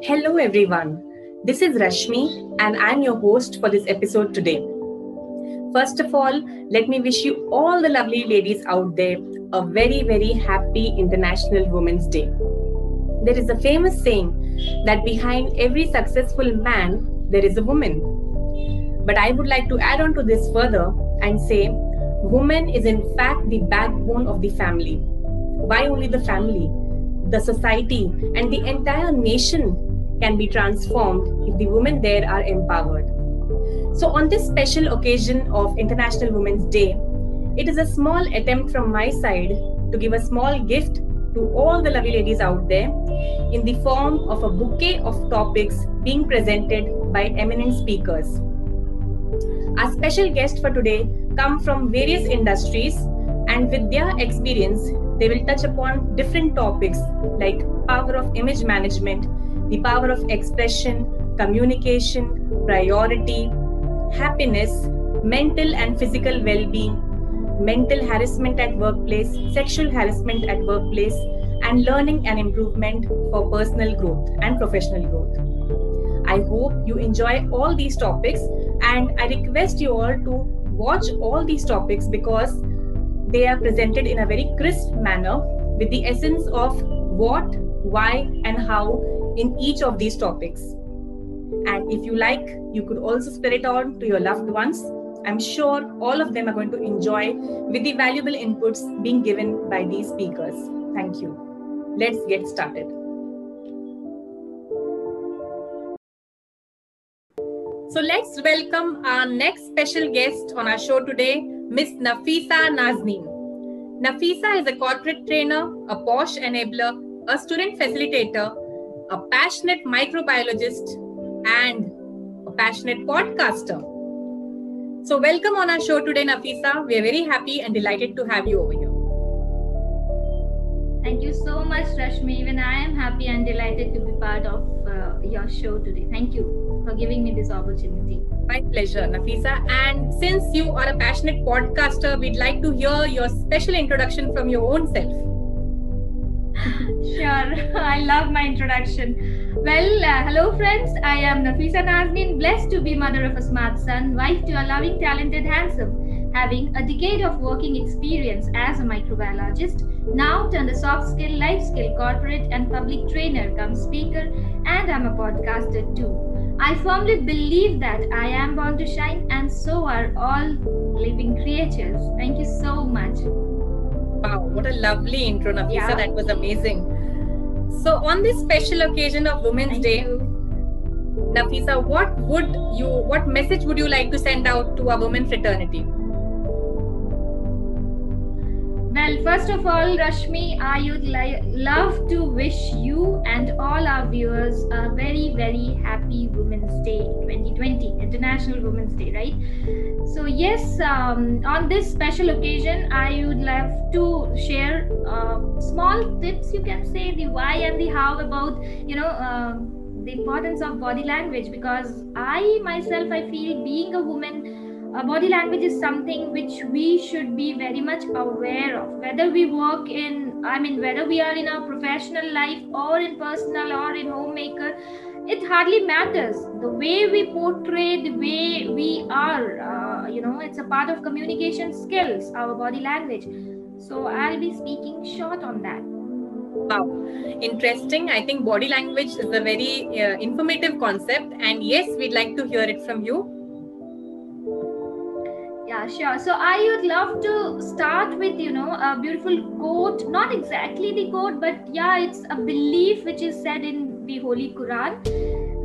Hello, everyone. This is Rashmi, and I'm your host for this episode today. First of all, let me wish you all the lovely ladies out there a very, very happy International Women's Day. There is a famous saying that behind every successful man, there is a woman. But I would like to add on to this further and say, woman is in fact the backbone of the family. Why only the family? The society and the entire nation can be transformed if the women there are empowered. So, on this special occasion of International Women's Day, it is a small attempt from my side to give a small gift to all the lovely ladies out there in the form of a bouquet of topics being presented by eminent speakers. Our special guests for today come from various industries and with their experience they will touch upon different topics like power of image management, the power of expression, communication, priority, happiness, mental and physical well-being, mental harassment at workplace, sexual harassment at workplace, and learning and improvement for personal growth and professional growth. I hope you enjoy all these topics and I request you all to watch all these topics because they are presented in a very crisp manner with the essence of what, why, and how in each of these topics. And if you like, you could also spread it on to your loved ones. I'm sure all of them are going to enjoy with the valuable inputs being given by these speakers. Thank you. Let's get started. So let's welcome our next special guest on our show today, Miss Nafisa Nazneen. Nafisa is a corporate trainer, a posh enabler, a student facilitator, a passionate microbiologist, and a passionate podcaster. So, welcome on our show today, Nafisa. We are very happy and delighted to have you over here. Thank you so much, Rashmi. Even I am happy and delighted to be part of uh, your show today. Thank you for giving me this opportunity. My pleasure, Nafisa. And since you are a passionate podcaster, we'd like to hear your special introduction from your own self. sure, I love my introduction. Well, uh, hello friends. I am Nafisa Nazneen, blessed to be mother of a smart son, wife to a loving, talented, handsome having a decade of working experience as a microbiologist, now turned a soft skill, life skill, corporate and public trainer, come speaker, and I'm a podcaster too. I firmly believe that I am born to shine, and so are all living creatures. Thank you so much. Wow, what a lovely intro, Nafisa. Yeah. That was amazing. So, on this special occasion of Women's Thank Day, you. Nafisa, what would you, what message would you like to send out to our women fraternity? Well, first of all, Rashmi, I would li- love to wish you and all our viewers a very, very happy Women's Day 2020, International Women's Day, right? So, yes, um, on this special occasion, I would love to share uh, small tips, you can say, the why and the how about, you know, uh, the importance of body language because I myself, I feel being a woman, uh, body language is something which we should be very much aware of. Whether we work in i mean whether we are in our professional life or in personal or in homemaker it hardly matters. The way we portray the way we are uh, you know it's a part of communication skills our body language. So i'll be speaking short on that. Wow, interesting. I think body language is a very uh, informative concept, and yes, we'd like to hear it from you. Sure. So I would love to start with, you know, a beautiful quote. Not exactly the quote, but yeah, it's a belief which is said in the Holy Quran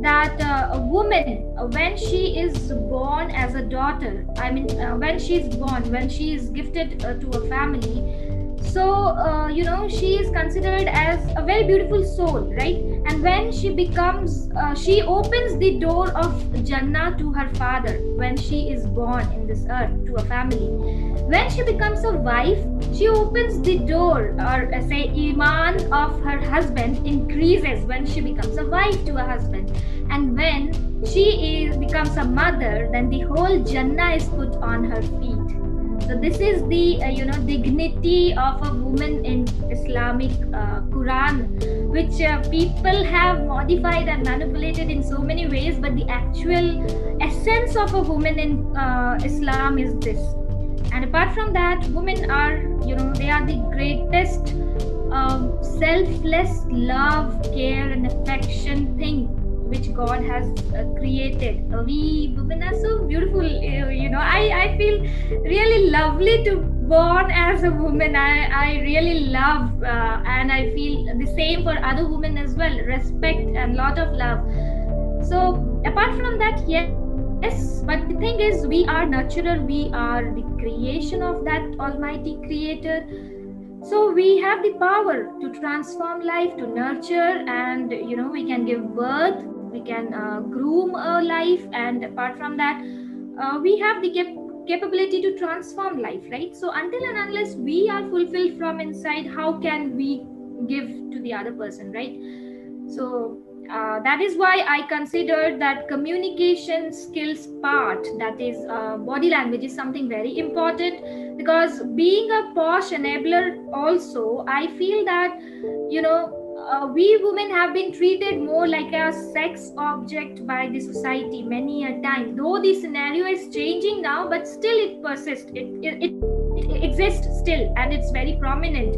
that uh, a woman, when she is born as a daughter, I mean, uh, when she is born, when she is gifted uh, to a family, so uh, you know she is considered as a very beautiful soul right and when she becomes uh, she opens the door of jannah to her father when she is born in this earth to a family. When she becomes a wife she opens the door or uh, say iman of her husband increases when she becomes a wife to a husband. And when she is becomes a mother then the whole jannah is put on her feet so this is the uh, you know dignity of a woman in islamic uh, quran which uh, people have modified and manipulated in so many ways but the actual essence of a woman in uh, islam is this. And apart from that women are you know they are the greatest um, selfless love care and affection thing which God has uh, created. Uh, we women are so beautiful. Uh, you know, I, I feel really lovely to born as a woman. I, I really love uh, and I feel the same for other women as well. Respect and lot of love. So apart from that, yes. Yes, but the thing is, we are nurturer, we are the creation of that Almighty Creator so we have the power to transform life to nurture and you know we can give birth we can uh, groom a life and apart from that uh, we have the cap- capability to transform life right? So until and unless we are fulfilled from inside how can we give to the other person right? So uh, that is why i consider that communication skills part that is uh, body language is something very important because being a posh enabler also i feel that you know uh, we women have been treated more like a sex object by the society many a time. Though the scenario is changing now but still it persists. It, it, it, it exists still and it's very prominent.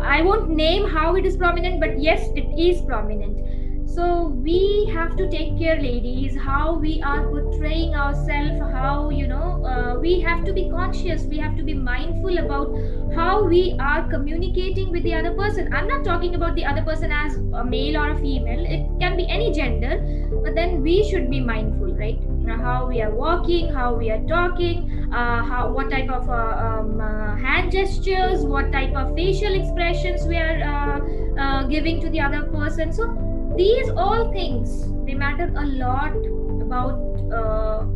I won't name how it is prominent but yes it is prominent so we have to take care ladies how we are portraying ourselves how you know uh, we have to be conscious we have to be mindful about how we are communicating with the other person. I'm not talking about the other person as a male or a female it can be any gender but then we should be mindful right? How we are walking how we are talking uh, how what type of uh, um, uh, hand gestures what type of facial expressions we are uh, uh, giving to the other person. So these all things they matter a lot about uh,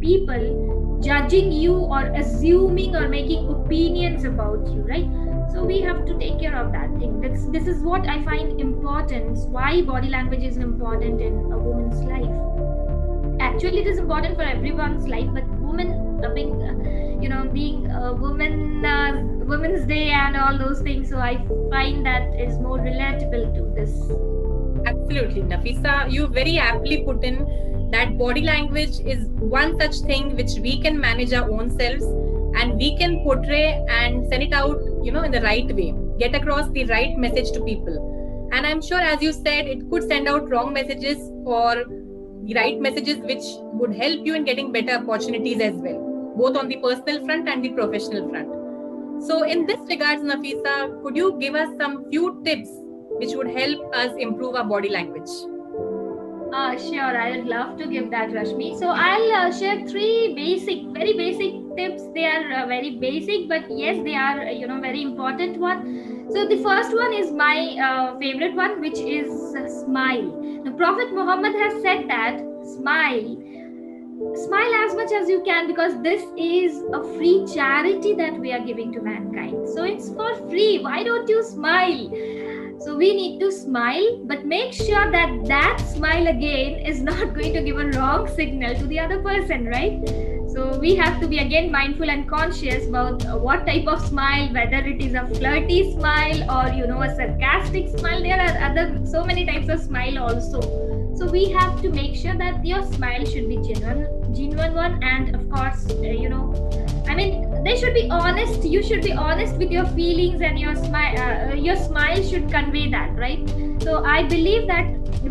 people judging you or assuming or making opinions about you right? So we have to take care of that thing. This this is what i find important why body language is important in a woman's life. Actually it is important for everyone's life but women being uh, you know being a woman uh, women's day and all those things so i find that is more relatable to this Absolutely, Nafisa. You very aptly put in that body language is one such thing which we can manage our own selves and we can portray and send it out, you know, in the right way, get across the right message to people. And I'm sure, as you said, it could send out wrong messages or the right messages which would help you in getting better opportunities as well, both on the personal front and the professional front. So, in this regards, Nafisa, could you give us some few tips which would help us improve our body language? Uh, sure, I would love to give that, Rashmi. So I'll uh, share three basic, very basic tips. They are uh, very basic, but yes, they are uh, you know very important one. So the first one is my uh, favorite one, which is smile. The Prophet Muhammad has said that smile, smile as much as you can because this is a free charity that we are giving to mankind. So it's for free. Why don't you smile? So we need to smile, but make sure that that smile again is not going to give a wrong signal to the other person, right? So we have to be again mindful and conscious about what type of smile, whether it is a flirty smile or you know a sarcastic smile. There are other so many types of smile also. So we have to make sure that your smile should be genuine, genuine one, and of course, uh, you know, I mean, they should be honest. You should be honest with your feelings and your smile uh, your smile should convey that right? So i believe that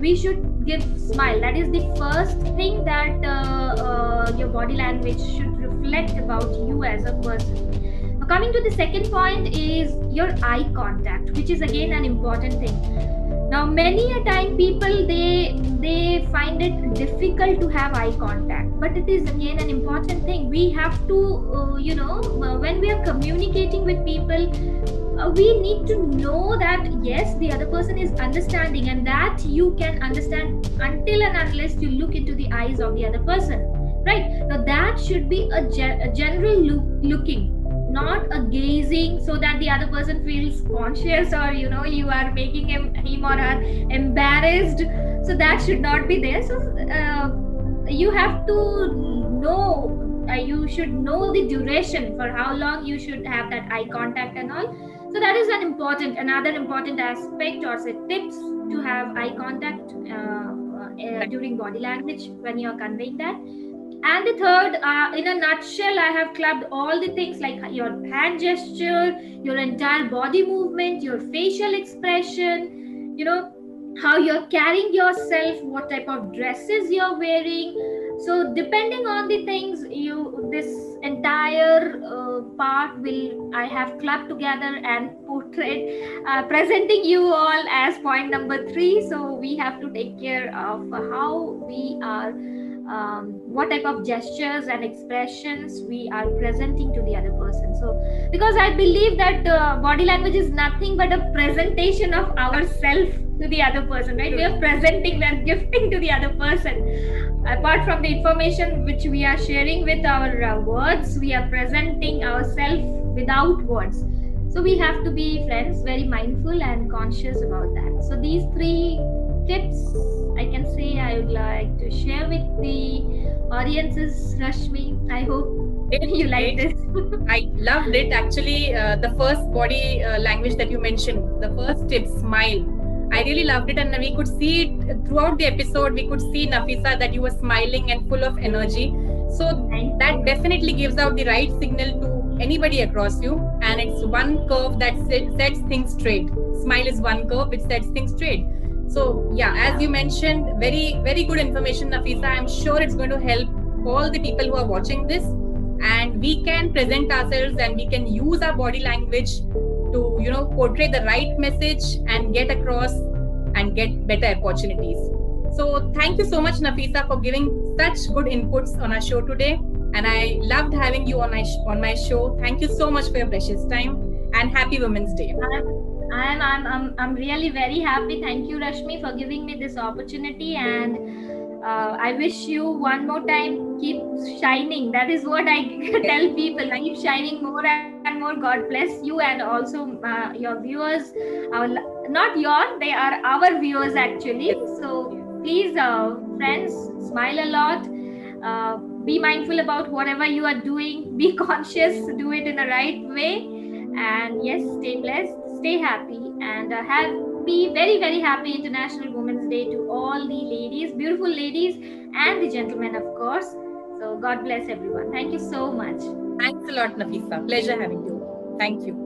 we should give smile. That is the first thing that uh, uh, your body language should reflect about you as a person. Now, coming to the second point is your eye contact which is again an important thing now many a time people they they find it difficult to have eye contact. But it is again an important thing. We have to uh, you know uh, when we are communicating with people uh, we need to know that yes the other person is understanding and that you can understand until and unless you look into the eyes of the other person. Right? Now that should be a, ge- a general look, looking not a gazing so that the other person feels conscious or you know you are making him him or her embarrassed. So that should not be there. So uh, you have to know uh, you should know the duration for how long you should have that eye contact and all. So that is an important another important aspect or say tips to have eye contact uh, uh, during body language when you are conveying that and the third uh, in a nutshell i have clubbed all the things like your hand gesture your entire body movement your facial expression you know how you're carrying yourself what type of dresses you're wearing. So depending on the things you this entire uh, part will i have clubbed together and portrayed uh, presenting you all as point number three. So we have to take care of how we are um, what type of gestures and expressions we are presenting to the other person. So because i believe that uh, body language is nothing but a presentation of ourself to the other person right? We are presenting we are gifting to the other person. Apart from the information which we are sharing with our uh, words we are presenting ourselves without words. So we have to be friends very mindful and conscious about that. So these three tips i can say i would like to share with the audiences rashmi i hope you like this i loved it actually uh, the first body uh, language that you mentioned the first tip smile I really loved it, and we could see it throughout the episode. We could see Nafisa that you were smiling and full of energy. So that definitely gives out the right signal to anybody across you, and it's one curve that sets things straight. Smile is one curve which sets things straight. So yeah, as you mentioned, very very good information, Nafisa. I'm sure it's going to help all the people who are watching this, and we can present ourselves and we can use our body language to you know portray the right message and get across and get better opportunities. So thank you so much nafisa for giving such good inputs on our show today. And i loved having you on my on my show. Thank you so much for your precious time. And happy women's day I'm, I'm, I'm, I'm really very happy. Thank you, Rashmi, for giving me this opportunity. And uh, I wish you one more time keep shining. That is what I tell people. Keep shining more and more. God bless you and also uh, your viewers. Our, not your, they are our viewers actually. So please, uh, friends, smile a lot. Uh, be mindful about whatever you are doing. Be conscious. Do it in the right way. And yes, stay blessed. Stay happy and uh, have be very, very happy International Women's Day to all the ladies, beautiful ladies, and the gentlemen, of course. So, God bless everyone. Thank you so much. Thanks a lot, Nafisa. Pleasure having you. Thank you.